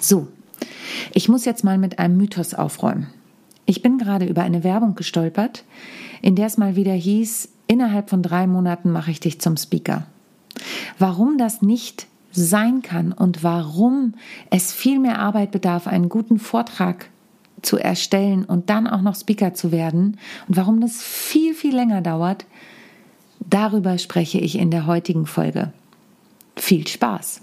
So, ich muss jetzt mal mit einem Mythos aufräumen. Ich bin gerade über eine Werbung gestolpert, in der es mal wieder hieß, innerhalb von drei Monaten mache ich dich zum Speaker. Warum das nicht sein kann und warum es viel mehr Arbeit bedarf, einen guten Vortrag zu erstellen und dann auch noch Speaker zu werden und warum das viel, viel länger dauert, darüber spreche ich in der heutigen Folge. Viel Spaß!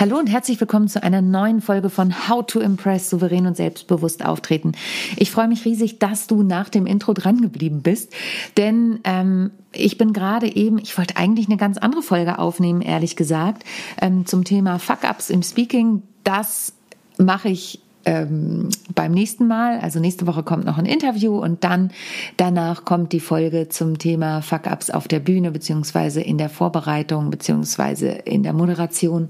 Hallo und herzlich willkommen zu einer neuen Folge von How to Impress souverän und selbstbewusst auftreten. Ich freue mich riesig, dass du nach dem Intro dran geblieben bist, denn ähm, ich bin gerade eben, ich wollte eigentlich eine ganz andere Folge aufnehmen, ehrlich gesagt, ähm, zum Thema Fuck-ups im Speaking. Das mache ich ähm, beim nächsten Mal. Also nächste Woche kommt noch ein Interview und dann danach kommt die Folge zum Thema Fuck-ups auf der Bühne beziehungsweise in der Vorbereitung beziehungsweise in der Moderation,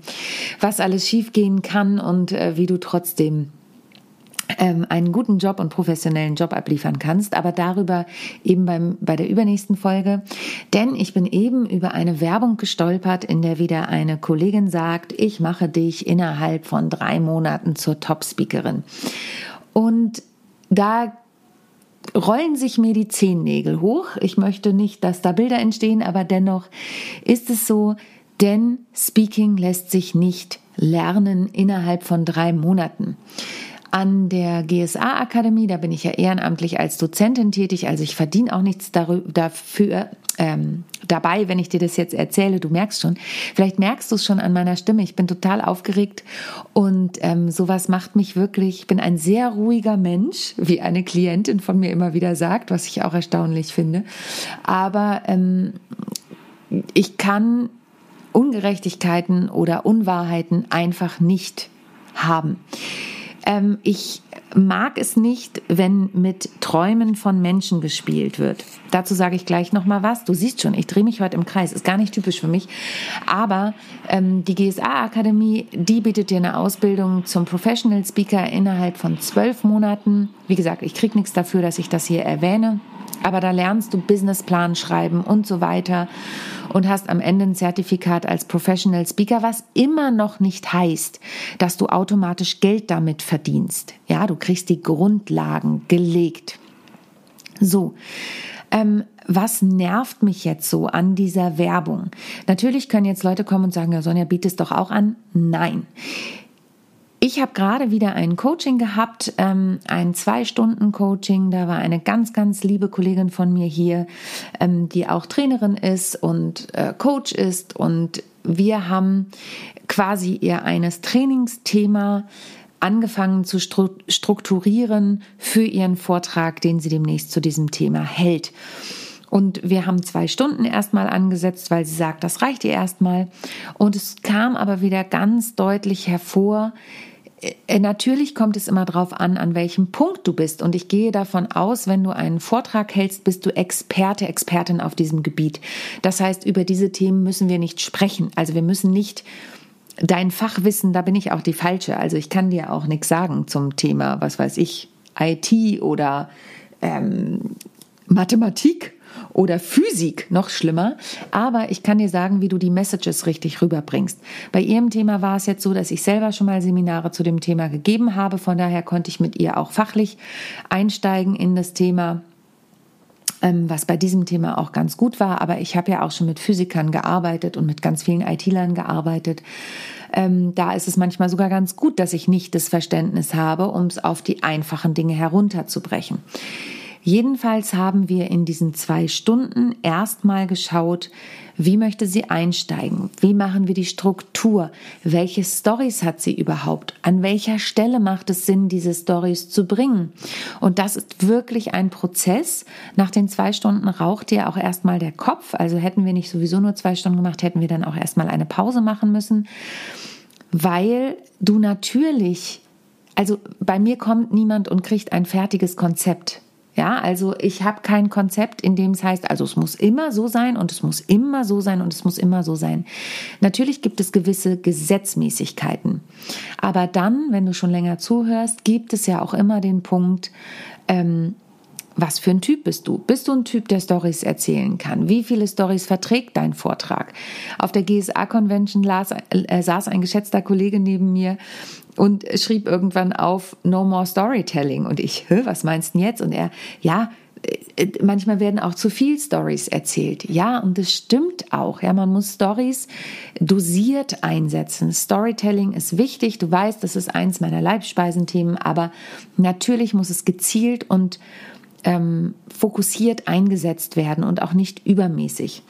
was alles schiefgehen kann und äh, wie du trotzdem ähm, einen guten Job und professionellen Job abliefern kannst, aber darüber eben beim, bei der übernächsten Folge. Denn ich bin eben über eine Werbung gestolpert, in der wieder eine Kollegin sagt, ich mache dich innerhalb von drei Monaten zur Top-Speakerin. Und da rollen sich mir die Zehennägel hoch. Ich möchte nicht, dass da Bilder entstehen, aber dennoch ist es so, denn Speaking lässt sich nicht lernen innerhalb von drei Monaten an der GSA-Akademie. Da bin ich ja ehrenamtlich als Dozentin tätig, also ich verdiene auch nichts dafür. Ähm, dabei, wenn ich dir das jetzt erzähle, du merkst schon, vielleicht merkst du es schon an meiner Stimme, ich bin total aufgeregt und ähm, sowas macht mich wirklich, ich bin ein sehr ruhiger Mensch, wie eine Klientin von mir immer wieder sagt, was ich auch erstaunlich finde. Aber ähm, ich kann Ungerechtigkeiten oder Unwahrheiten einfach nicht haben. Ähm, ich mag es nicht, wenn mit Träumen von Menschen gespielt wird. Dazu sage ich gleich noch mal was. Du siehst schon, ich drehe mich heute im Kreis. Ist gar nicht typisch für mich. Aber ähm, die GSA-Akademie, die bietet dir eine Ausbildung zum Professional Speaker innerhalb von zwölf Monaten. Wie gesagt, ich kriege nichts dafür, dass ich das hier erwähne. Aber da lernst du Businessplan schreiben und so weiter und hast am Ende ein Zertifikat als Professional Speaker, was immer noch nicht heißt, dass du automatisch Geld damit verdienst. Ja, du kriegst die Grundlagen gelegt. So. Ähm, was nervt mich jetzt so an dieser Werbung? Natürlich können jetzt Leute kommen und sagen, ja, Sonja, bietest doch auch an. Nein. Ich habe gerade wieder ein Coaching gehabt, ähm, ein Zwei-Stunden-Coaching. Da war eine ganz, ganz liebe Kollegin von mir hier, ähm, die auch Trainerin ist und äh, Coach ist. Und wir haben quasi ihr eines Trainingsthema angefangen zu strukturieren für ihren Vortrag, den sie demnächst zu diesem Thema hält. Und wir haben zwei Stunden erstmal angesetzt, weil sie sagt, das reicht ihr erstmal. Und es kam aber wieder ganz deutlich hervor, Natürlich kommt es immer darauf an, an welchem Punkt du bist. Und ich gehe davon aus, wenn du einen Vortrag hältst, bist du Experte, Expertin auf diesem Gebiet. Das heißt, über diese Themen müssen wir nicht sprechen. Also wir müssen nicht dein Fachwissen, da bin ich auch die falsche. Also ich kann dir auch nichts sagen zum Thema, was weiß ich, IT oder ähm, Mathematik oder Physik, noch schlimmer. Aber ich kann dir sagen, wie du die Messages richtig rüberbringst. Bei ihrem Thema war es jetzt so, dass ich selber schon mal Seminare zu dem Thema gegeben habe. Von daher konnte ich mit ihr auch fachlich einsteigen in das Thema ähm, was bei diesem Thema auch ganz gut war. Aber ich habe ja auch schon mit Physikern gearbeitet und mit ganz vielen IT-Lern gearbeitet. Ähm, da ist es manchmal sogar ganz gut, dass ich nicht das Verständnis habe, um es auf die einfachen Dinge herunterzubrechen. Jedenfalls haben wir in diesen zwei Stunden erstmal geschaut, wie möchte sie einsteigen? Wie machen wir die Struktur? Welche Stories hat sie überhaupt? An welcher Stelle macht es Sinn, diese Stories zu bringen? Und das ist wirklich ein Prozess. Nach den zwei Stunden raucht ja auch erstmal der Kopf. Also hätten wir nicht sowieso nur zwei Stunden gemacht, hätten wir dann auch erstmal eine Pause machen müssen weil du natürlich, also bei mir kommt niemand und kriegt ein fertiges Konzept. Ja, also ich habe kein Konzept, in dem es heißt, also es muss immer so sein und es muss immer so sein und es muss immer so sein. Natürlich gibt es gewisse Gesetzmäßigkeiten. Aber dann, wenn du schon länger zuhörst, gibt es ja auch immer den Punkt, ähm, was für ein Typ bist du? Bist du ein Typ, der Stories erzählen kann? Wie viele Stories verträgt dein Vortrag? Auf der GSA-Convention äh, saß ein geschätzter Kollege neben mir und schrieb irgendwann auf No More Storytelling. Und ich, was meinst du jetzt? Und er, ja, äh, manchmal werden auch zu viel Stories erzählt. Ja, und das stimmt auch. Ja, man muss Stories dosiert einsetzen. Storytelling ist wichtig. Du weißt, das ist eins meiner Leibspeisenthemen, aber natürlich muss es gezielt und ähm, fokussiert eingesetzt werden und auch nicht übermäßig.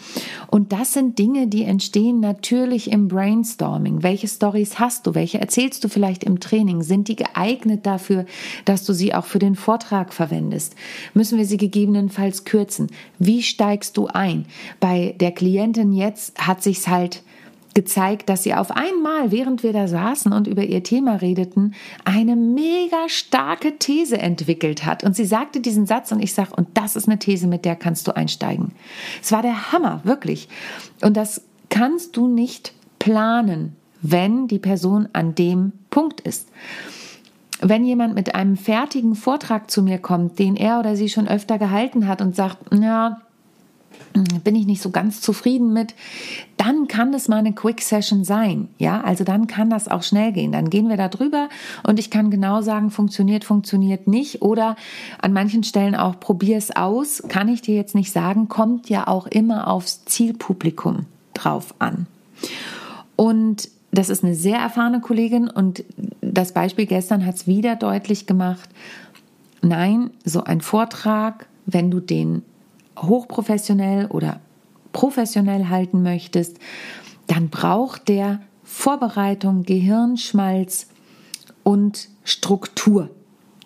Und das sind Dinge, die entstehen natürlich im Brainstorming. Welche Stories hast du? Welche erzählst du vielleicht im Training? Sind die geeignet dafür, dass du sie auch für den Vortrag verwendest? Müssen wir sie gegebenenfalls kürzen? Wie steigst du ein? Bei der Klientin jetzt hat sich's halt gezeigt, dass sie auf einmal, während wir da saßen und über ihr Thema redeten, eine mega starke These entwickelt hat. Und sie sagte diesen Satz und ich sage, und das ist eine These, mit der kannst du einsteigen. Es war der Hammer, wirklich. Und das kannst du nicht planen, wenn die Person an dem Punkt ist. Wenn jemand mit einem fertigen Vortrag zu mir kommt, den er oder sie schon öfter gehalten hat und sagt, ja, bin ich nicht so ganz zufrieden mit, dann kann das mal eine Quick Session sein. Ja, also dann kann das auch schnell gehen. Dann gehen wir da drüber und ich kann genau sagen, funktioniert, funktioniert nicht oder an manchen Stellen auch probier es aus. Kann ich dir jetzt nicht sagen, kommt ja auch immer aufs Zielpublikum drauf an. Und das ist eine sehr erfahrene Kollegin und das Beispiel gestern hat es wieder deutlich gemacht. Nein, so ein Vortrag, wenn du den hochprofessionell oder professionell halten möchtest, dann braucht der Vorbereitung, Gehirnschmalz und Struktur.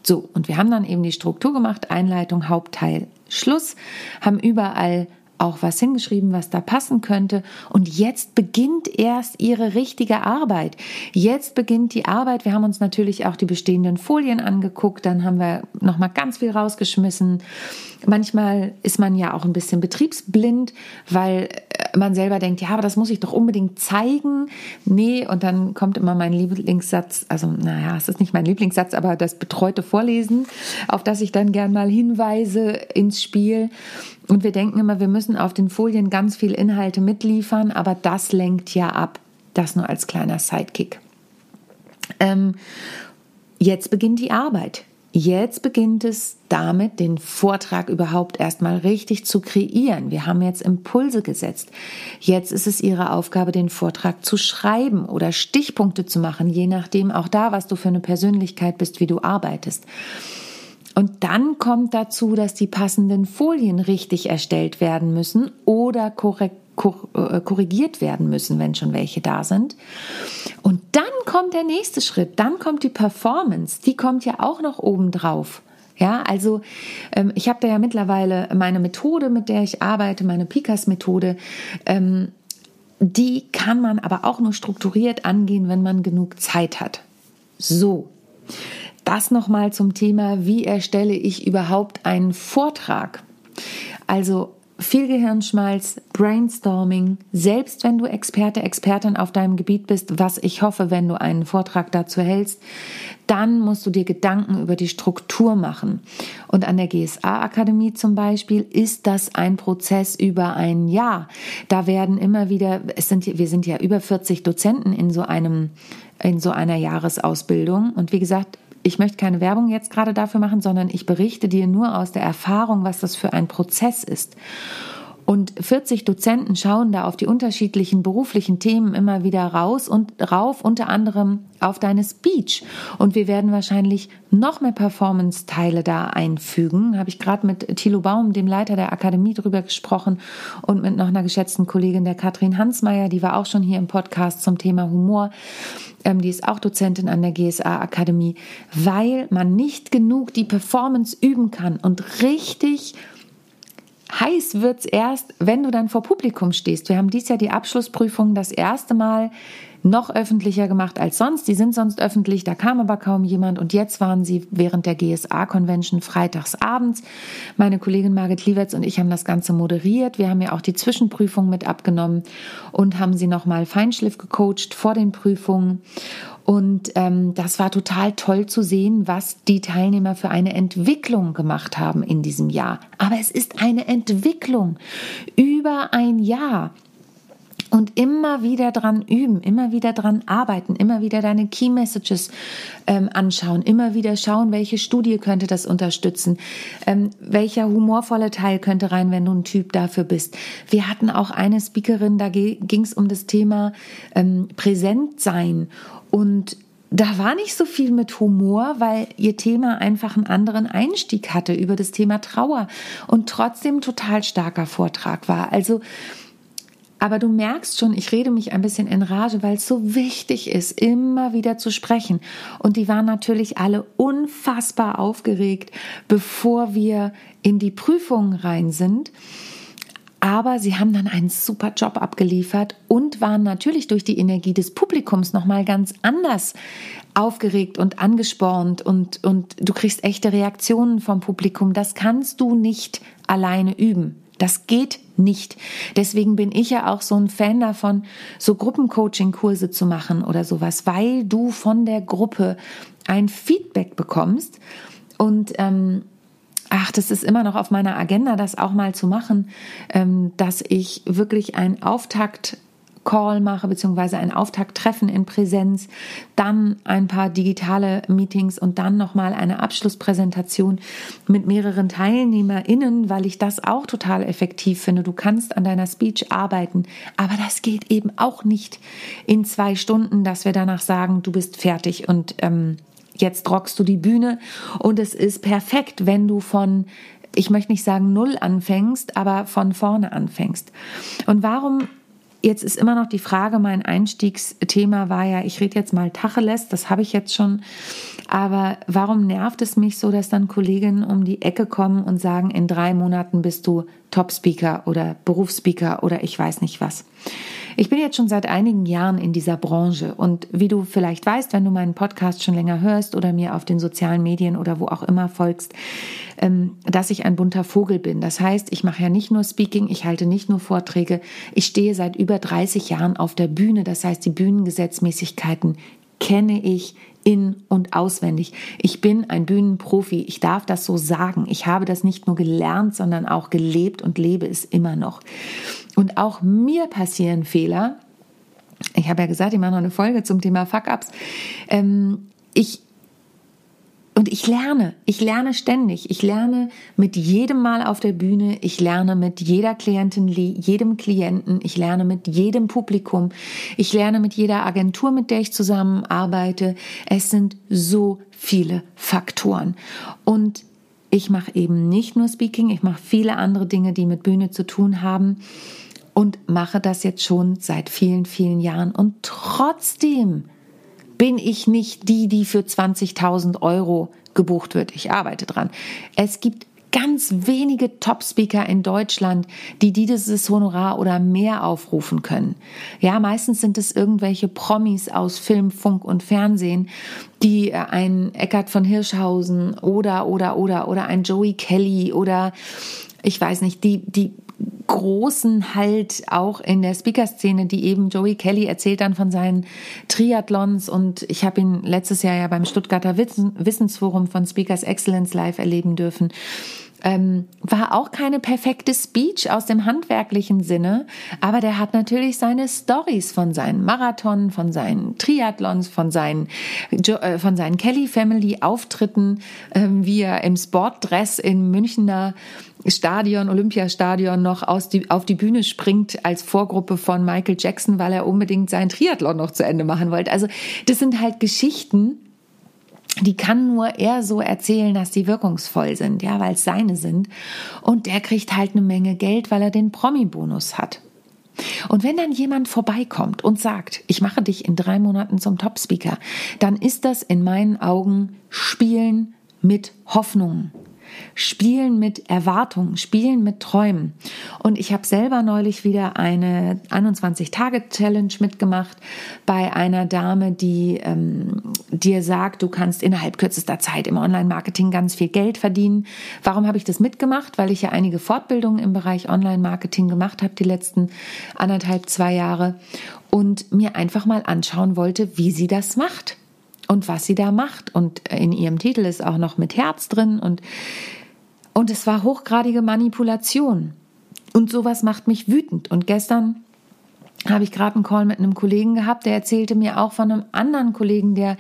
So, und wir haben dann eben die Struktur gemacht, Einleitung, Hauptteil, Schluss, haben überall auch was hingeschrieben, was da passen könnte. Und jetzt beginnt erst ihre richtige Arbeit. Jetzt beginnt die Arbeit. Wir haben uns natürlich auch die bestehenden Folien angeguckt. Dann haben wir nochmal ganz viel rausgeschmissen. Manchmal ist man ja auch ein bisschen betriebsblind, weil man selber denkt, ja, aber das muss ich doch unbedingt zeigen. Nee, und dann kommt immer mein Lieblingssatz, also naja, es ist nicht mein Lieblingssatz, aber das betreute Vorlesen, auf das ich dann gern mal hinweise ins Spiel. Und wir denken immer, wir müssen auf den Folien ganz viel Inhalte mitliefern, aber das lenkt ja ab. Das nur als kleiner Sidekick. Ähm, jetzt beginnt die Arbeit. Jetzt beginnt es damit, den Vortrag überhaupt erstmal richtig zu kreieren. Wir haben jetzt Impulse gesetzt. Jetzt ist es Ihre Aufgabe, den Vortrag zu schreiben oder Stichpunkte zu machen, je nachdem auch da, was du für eine Persönlichkeit bist, wie du arbeitest. Und dann kommt dazu, dass die passenden Folien richtig erstellt werden müssen oder korrekt äh, korrigiert werden müssen, wenn schon welche da sind. Und dann kommt der nächste Schritt, dann kommt die Performance, die kommt ja auch noch oben drauf. Ja, also ähm, ich habe da ja mittlerweile meine Methode, mit der ich arbeite, meine Pikas-Methode. Ähm, die kann man aber auch nur strukturiert angehen, wenn man genug Zeit hat. So, das nochmal zum Thema, wie erstelle ich überhaupt einen Vortrag? Also viel Gehirnschmalz, Brainstorming, selbst wenn du Experte, Expertin auf deinem Gebiet bist, was ich hoffe, wenn du einen Vortrag dazu hältst, dann musst du dir Gedanken über die Struktur machen. Und an der GSA-Akademie zum Beispiel ist das ein Prozess über ein Jahr. Da werden immer wieder, es sind, wir sind ja über 40 Dozenten in so einem, in so einer Jahresausbildung. Und wie gesagt, ich möchte keine Werbung jetzt gerade dafür machen, sondern ich berichte dir nur aus der Erfahrung, was das für ein Prozess ist. Und 40 Dozenten schauen da auf die unterschiedlichen beruflichen Themen immer wieder raus und rauf, unter anderem auf deine Speech. Und wir werden wahrscheinlich noch mehr Performance-Teile da einfügen. Habe ich gerade mit Thilo Baum, dem Leiter der Akademie, drüber gesprochen und mit noch einer geschätzten Kollegin, der Katrin Hansmeier, die war auch schon hier im Podcast zum Thema Humor. Ähm, die ist auch Dozentin an der GSA Akademie, weil man nicht genug die Performance üben kann und richtig heiß wird's erst, wenn du dann vor Publikum stehst. Wir haben dieses Jahr die Abschlussprüfung das erste Mal noch öffentlicher gemacht als sonst. Die sind sonst öffentlich, da kam aber kaum jemand. Und jetzt waren sie während der GSA-Convention freitags abends. Meine Kollegin Margit Lieberts und ich haben das Ganze moderiert. Wir haben ja auch die Zwischenprüfung mit abgenommen und haben sie nochmal Feinschliff gecoacht vor den Prüfungen. Und ähm, das war total toll zu sehen, was die Teilnehmer für eine Entwicklung gemacht haben in diesem Jahr. Aber es ist eine Entwicklung über ein Jahr und immer wieder dran üben, immer wieder dran arbeiten, immer wieder deine Key Messages ähm, anschauen, immer wieder schauen, welche Studie könnte das unterstützen, ähm, welcher humorvolle Teil könnte rein, wenn du ein Typ dafür bist. Wir hatten auch eine Speakerin, da ging es um das Thema ähm, Präsent sein und da war nicht so viel mit Humor, weil ihr Thema einfach einen anderen Einstieg hatte über das Thema Trauer und trotzdem total starker Vortrag war. Also aber du merkst schon, ich rede mich ein bisschen in Rage, weil es so wichtig ist, immer wieder zu sprechen. Und die waren natürlich alle unfassbar aufgeregt, bevor wir in die Prüfungen rein sind. Aber sie haben dann einen super Job abgeliefert und waren natürlich durch die Energie des Publikums nochmal ganz anders aufgeregt und angespornt und, und du kriegst echte Reaktionen vom Publikum. Das kannst du nicht alleine üben. Das geht nicht. Deswegen bin ich ja auch so ein Fan davon, so Gruppencoaching-Kurse zu machen oder sowas, weil du von der Gruppe ein Feedback bekommst und ähm, ach, das ist immer noch auf meiner Agenda, das auch mal zu machen, ähm, dass ich wirklich ein Auftakt Call mache, beziehungsweise ein Auftakttreffen in Präsenz, dann ein paar digitale Meetings und dann nochmal eine Abschlusspräsentation mit mehreren TeilnehmerInnen, weil ich das auch total effektiv finde. Du kannst an deiner Speech arbeiten, aber das geht eben auch nicht in zwei Stunden, dass wir danach sagen, du bist fertig und ähm, jetzt rockst du die Bühne und es ist perfekt, wenn du von ich möchte nicht sagen null anfängst, aber von vorne anfängst. Und warum Jetzt ist immer noch die Frage, mein Einstiegsthema war ja, ich rede jetzt mal Tacheles, das habe ich jetzt schon, aber warum nervt es mich so, dass dann Kolleginnen um die Ecke kommen und sagen, in drei Monaten bist du Top-Speaker oder Berufsspeaker oder ich weiß nicht was. Ich bin jetzt schon seit einigen Jahren in dieser Branche und wie du vielleicht weißt, wenn du meinen Podcast schon länger hörst oder mir auf den sozialen Medien oder wo auch immer folgst, ähm, dass ich ein bunter Vogel bin. Das heißt, ich mache ja nicht nur Speaking, ich halte nicht nur Vorträge, ich stehe seit über 30 Jahren auf der Bühne. Das heißt, die Bühnengesetzmäßigkeiten kenne ich in und auswendig. Ich bin ein Bühnenprofi. Ich darf das so sagen. Ich habe das nicht nur gelernt, sondern auch gelebt und lebe es immer noch. Und auch mir passieren Fehler. Ich habe ja gesagt, ich mache noch eine Folge zum Thema Fuck-Ups. Ähm, ich und ich lerne, ich lerne ständig. Ich lerne mit jedem Mal auf der Bühne, ich lerne mit jeder Klientin, jedem Klienten, ich lerne mit jedem Publikum, ich lerne mit jeder Agentur, mit der ich zusammenarbeite. Es sind so viele Faktoren. Und ich mache eben nicht nur Speaking, ich mache viele andere Dinge, die mit Bühne zu tun haben und mache das jetzt schon seit vielen, vielen Jahren. Und trotzdem bin ich nicht die, die für 20.000 Euro gebucht wird. Ich arbeite dran. Es gibt ganz wenige Top-Speaker in Deutschland, die dieses Honorar oder mehr aufrufen können. Ja, meistens sind es irgendwelche Promis aus Film, Funk und Fernsehen, die äh, ein Eckart von Hirschhausen oder, oder, oder, oder ein Joey Kelly oder ich weiß nicht, die, die Großen halt auch in der Speaker-Szene, die eben Joey Kelly erzählt dann von seinen Triathlons und ich habe ihn letztes Jahr ja beim Stuttgarter Wissensforum von Speakers Excellence live erleben dürfen. Ähm, war auch keine perfekte Speech aus dem handwerklichen Sinne, aber der hat natürlich seine Stories von seinen Marathon, von seinen Triathlons, von seinen, äh, von seinen Kelly Family Auftritten, äh, wie er im Sportdress in Münchner Stadion, Olympiastadion noch aus die, auf die Bühne springt als Vorgruppe von Michael Jackson, weil er unbedingt seinen Triathlon noch zu Ende machen wollte. Also das sind halt Geschichten, die kann nur er so erzählen, dass die wirkungsvoll sind, ja, weil es seine sind. Und der kriegt halt eine Menge Geld, weil er den Promi-Bonus hat. Und wenn dann jemand vorbeikommt und sagt, ich mache dich in drei Monaten zum Top-Speaker, dann ist das in meinen Augen Spielen mit Hoffnungen. Spielen mit Erwartungen, spielen mit Träumen. Und ich habe selber neulich wieder eine 21-Tage-Challenge mitgemacht bei einer Dame, die ähm, dir sagt, du kannst innerhalb kürzester Zeit im Online-Marketing ganz viel Geld verdienen. Warum habe ich das mitgemacht? Weil ich ja einige Fortbildungen im Bereich Online-Marketing gemacht habe die letzten anderthalb, zwei Jahre und mir einfach mal anschauen wollte, wie sie das macht und was sie da macht. Und in ihrem Titel ist auch noch mit Herz drin und, und es war hochgradige Manipulation. Und sowas macht mich wütend. Und gestern habe ich gerade einen Call mit einem Kollegen gehabt, der erzählte mir auch von einem anderen Kollegen, der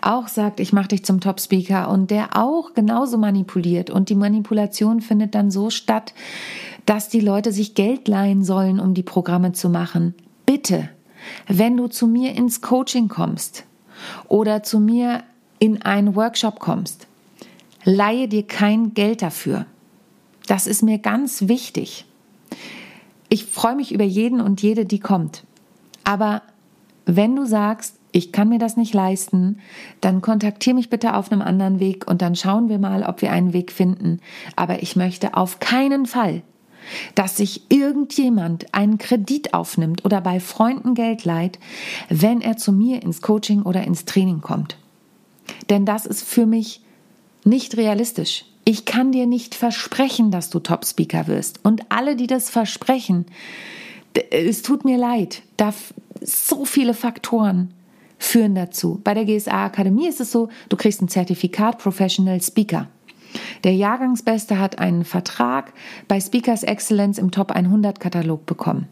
auch sagt, ich mache dich zum Top-Speaker und der auch genauso manipuliert. Und die Manipulation findet dann so statt, dass die Leute sich Geld leihen sollen, um die Programme zu machen. Bitte, wenn du zu mir ins Coaching kommst, oder zu mir in einen Workshop kommst, leihe dir kein Geld dafür. Das ist mir ganz wichtig. Ich freue mich über jeden und jede, die kommt. Aber wenn du sagst, ich kann mir das nicht leisten, dann kontaktiere mich bitte auf einem anderen Weg und dann schauen wir mal, ob wir einen Weg finden. Aber ich möchte auf keinen Fall dass sich irgendjemand einen Kredit aufnimmt oder bei Freunden Geld leiht, wenn er zu mir ins Coaching oder ins Training kommt. Denn das ist für mich nicht realistisch. Ich kann dir nicht versprechen, dass du Top-Speaker wirst. Und alle, die das versprechen, es tut mir leid. Da so viele Faktoren führen dazu. Bei der GSA Akademie ist es so, du kriegst ein Zertifikat Professional Speaker. Der Jahrgangsbeste hat einen Vertrag bei Speakers Excellence im Top 100 Katalog bekommen.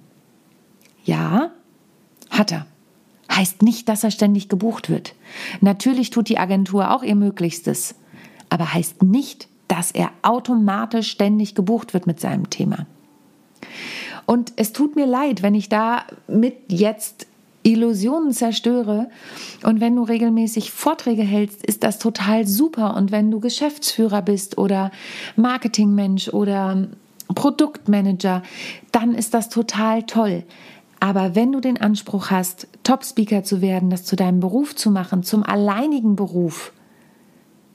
Ja, hat er. Heißt nicht, dass er ständig gebucht wird. Natürlich tut die Agentur auch ihr Möglichstes, aber heißt nicht, dass er automatisch ständig gebucht wird mit seinem Thema. Und es tut mir leid, wenn ich da mit jetzt Illusionen zerstöre. Und wenn du regelmäßig Vorträge hältst, ist das total super. Und wenn du Geschäftsführer bist oder Marketingmensch oder Produktmanager, dann ist das total toll. Aber wenn du den Anspruch hast, Top-Speaker zu werden, das zu deinem Beruf zu machen, zum alleinigen Beruf,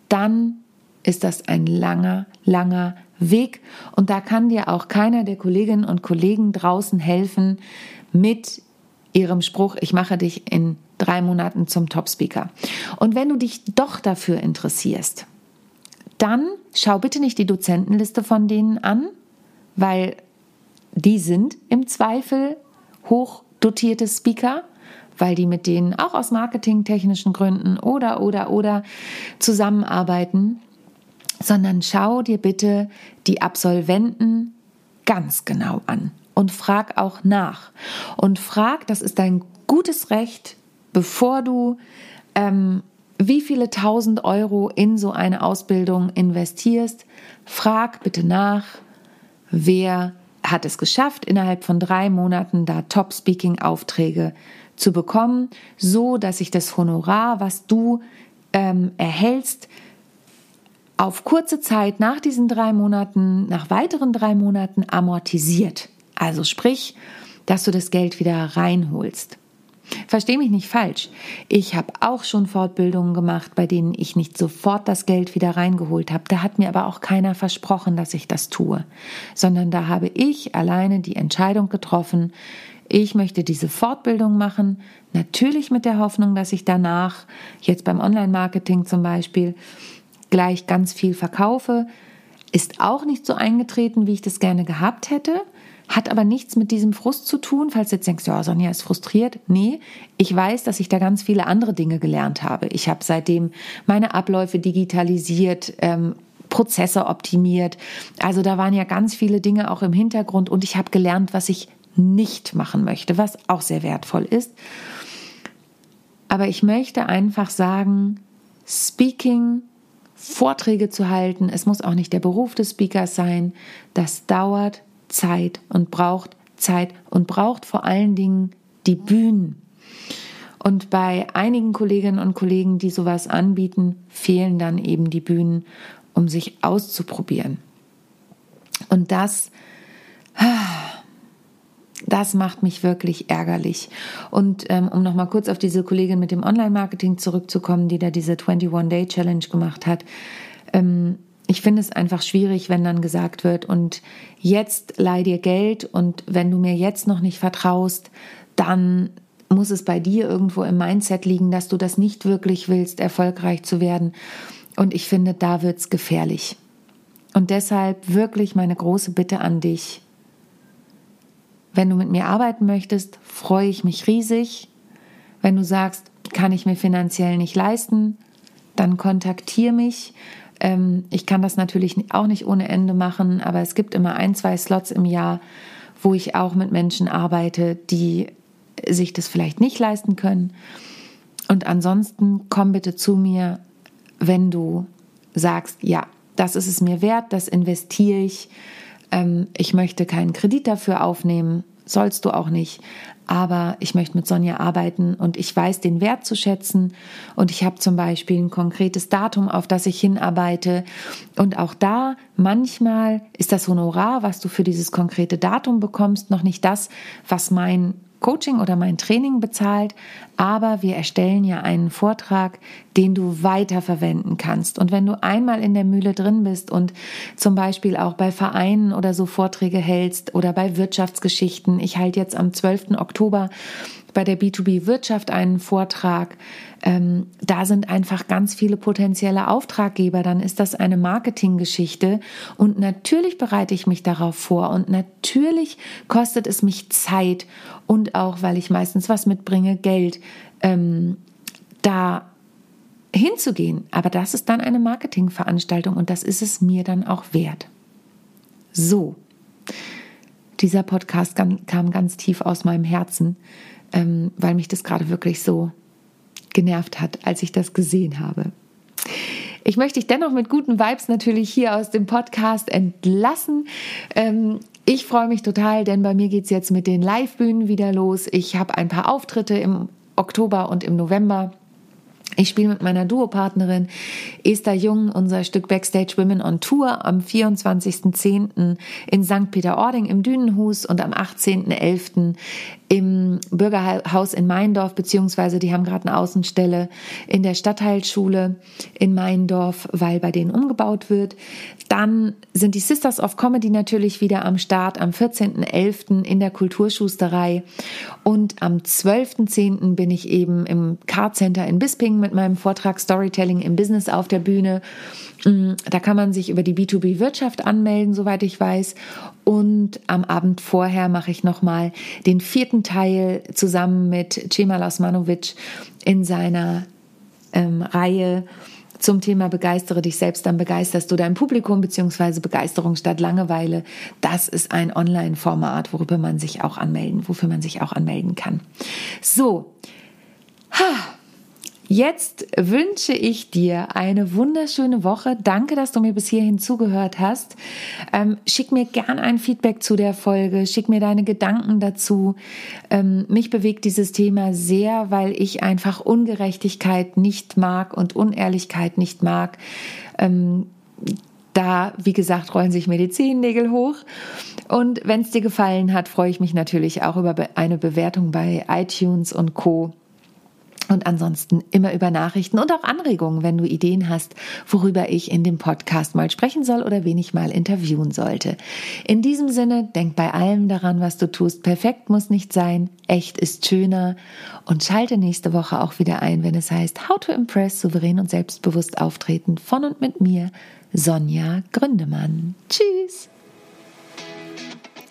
dann ist das ein langer, langer Weg. Und da kann dir auch keiner der Kolleginnen und Kollegen draußen helfen mit ihrem Spruch, ich mache dich in drei Monaten zum Top-Speaker. Und wenn du dich doch dafür interessierst, dann schau bitte nicht die Dozentenliste von denen an, weil die sind im Zweifel hochdotierte Speaker, weil die mit denen auch aus marketingtechnischen Gründen oder, oder, oder zusammenarbeiten, sondern schau dir bitte die Absolventen ganz genau an und frag auch nach. Und frag, das ist dein gutes Recht, bevor du ähm, wie viele tausend Euro in so eine Ausbildung investierst, frag bitte nach, wer hat es geschafft, innerhalb von drei Monaten da Top-Speaking-Aufträge zu bekommen, so dass sich das Honorar, was du ähm, erhältst, auf kurze Zeit nach diesen drei Monaten, nach weiteren drei Monaten amortisiert. Also sprich, dass du das Geld wieder reinholst. Versteh mich nicht falsch. Ich habe auch schon Fortbildungen gemacht, bei denen ich nicht sofort das Geld wieder reingeholt habe. Da hat mir aber auch keiner versprochen, dass ich das tue, sondern da habe ich alleine die Entscheidung getroffen, ich möchte diese Fortbildung machen, natürlich mit der Hoffnung, dass ich danach, jetzt beim Online-Marketing zum Beispiel, gleich ganz viel verkaufe. Ist auch nicht so eingetreten, wie ich das gerne gehabt hätte hat aber nichts mit diesem Frust zu tun, falls du jetzt denkst, ja, Sonja ist frustriert. Nee, ich weiß, dass ich da ganz viele andere Dinge gelernt habe. Ich habe seitdem meine Abläufe digitalisiert, ähm, Prozesse optimiert. Also da waren ja ganz viele Dinge auch im Hintergrund und ich habe gelernt, was ich nicht machen möchte, was auch sehr wertvoll ist. Aber ich möchte einfach sagen, Speaking, Vorträge zu halten, es muss auch nicht der Beruf des Speakers sein, das dauert Zeit und braucht Zeit und braucht vor allen Dingen die Bühnen. Und bei einigen Kolleginnen und Kollegen, die sowas anbieten, fehlen dann eben die Bühnen, um sich auszuprobieren. Und das, das macht mich wirklich ärgerlich. Und ähm, um nochmal kurz auf diese Kollegin mit dem Online-Marketing zurückzukommen, die da diese 21-Day-Challenge gemacht hat. Ähm, ich finde es einfach schwierig, wenn dann gesagt wird, und jetzt leih dir Geld und wenn du mir jetzt noch nicht vertraust, dann muss es bei dir irgendwo im Mindset liegen, dass du das nicht wirklich willst, erfolgreich zu werden. Und ich finde, da wird es gefährlich. Und deshalb wirklich meine große Bitte an dich. Wenn du mit mir arbeiten möchtest, freue ich mich riesig. Wenn du sagst, kann ich mir finanziell nicht leisten, dann kontaktiere mich. Ähm, ich kann das natürlich auch nicht ohne Ende machen, aber es gibt immer ein, zwei Slots im Jahr, wo ich auch mit Menschen arbeite, die sich das vielleicht nicht leisten können. Und ansonsten komm bitte zu mir, wenn du sagst, ja, das ist es mir wert, das investiere ich. Ähm, ich möchte keinen Kredit dafür aufnehmen, sollst du auch nicht aber ich möchte mit Sonja arbeiten und ich weiß den Wert zu schätzen. Und ich habe zum Beispiel ein konkretes Datum, auf das ich hinarbeite. Und auch da manchmal ist das Honorar, was du für dieses konkrete Datum bekommst, noch nicht das, was mein Coaching oder mein Training bezahlt, aber wir erstellen ja einen Vortrag, den du weiterverwenden kannst. Und wenn du einmal in der Mühle drin bist und zum Beispiel auch bei Vereinen oder so Vorträge hältst oder bei Wirtschaftsgeschichten, ich halte jetzt am 12. Oktober bei der B2B Wirtschaft einen Vortrag. Ähm, da sind einfach ganz viele potenzielle Auftraggeber. Dann ist das eine Marketinggeschichte. Und natürlich bereite ich mich darauf vor. Und natürlich kostet es mich Zeit und auch, weil ich meistens was mitbringe, Geld, ähm, da hinzugehen. Aber das ist dann eine Marketingveranstaltung und das ist es mir dann auch wert. So, dieser Podcast kam ganz tief aus meinem Herzen ähm, weil mich das gerade wirklich so genervt hat, als ich das gesehen habe. Ich möchte dich dennoch mit guten Vibes natürlich hier aus dem Podcast entlassen. Ähm, ich freue mich total, denn bei mir geht es jetzt mit den Live-Bühnen wieder los. Ich habe ein paar Auftritte im Oktober und im November. Ich spiele mit meiner Duopartnerin Esther Jung unser Stück Backstage Women on Tour am 24.10. in St. Peter-Ording im Dünenhus und am 18.11 im Bürgerhaus in Meindorf, beziehungsweise die haben gerade eine Außenstelle in der Stadtteilschule in Meindorf, weil bei denen umgebaut wird. Dann sind die Sisters of Comedy natürlich wieder am Start am 14.11. in der Kulturschusterei und am 12.10. bin ich eben im Car Center in Bisping mit meinem Vortrag Storytelling im Business auf der Bühne. Mm, da kann man sich über die B2B-Wirtschaft anmelden, soweit ich weiß. Und am Abend vorher mache ich nochmal den vierten Teil zusammen mit Cemal Osmanovic in seiner ähm, Reihe zum Thema Begeistere dich selbst, dann begeisterst du dein Publikum, beziehungsweise Begeisterung statt Langeweile. Das ist ein Online-Format, worüber man sich auch anmelden, wofür man sich auch anmelden kann. So. Ha. Jetzt wünsche ich dir eine wunderschöne Woche. Danke, dass du mir bis hierhin zugehört hast. Ähm, schick mir gern ein Feedback zu der Folge. Schick mir deine Gedanken dazu. Ähm, mich bewegt dieses Thema sehr, weil ich einfach Ungerechtigkeit nicht mag und Unehrlichkeit nicht mag. Ähm, da, wie gesagt, rollen sich mir die Zehennägel hoch. Und wenn es dir gefallen hat, freue ich mich natürlich auch über eine Bewertung bei iTunes und Co. Und ansonsten immer über Nachrichten und auch Anregungen, wenn du Ideen hast, worüber ich in dem Podcast mal sprechen soll oder wen ich mal interviewen sollte. In diesem Sinne, denk bei allem daran, was du tust. Perfekt muss nicht sein, echt ist schöner. Und schalte nächste Woche auch wieder ein, wenn es heißt How to Impress, souverän und selbstbewusst auftreten von und mit mir, Sonja Gründemann. Tschüss!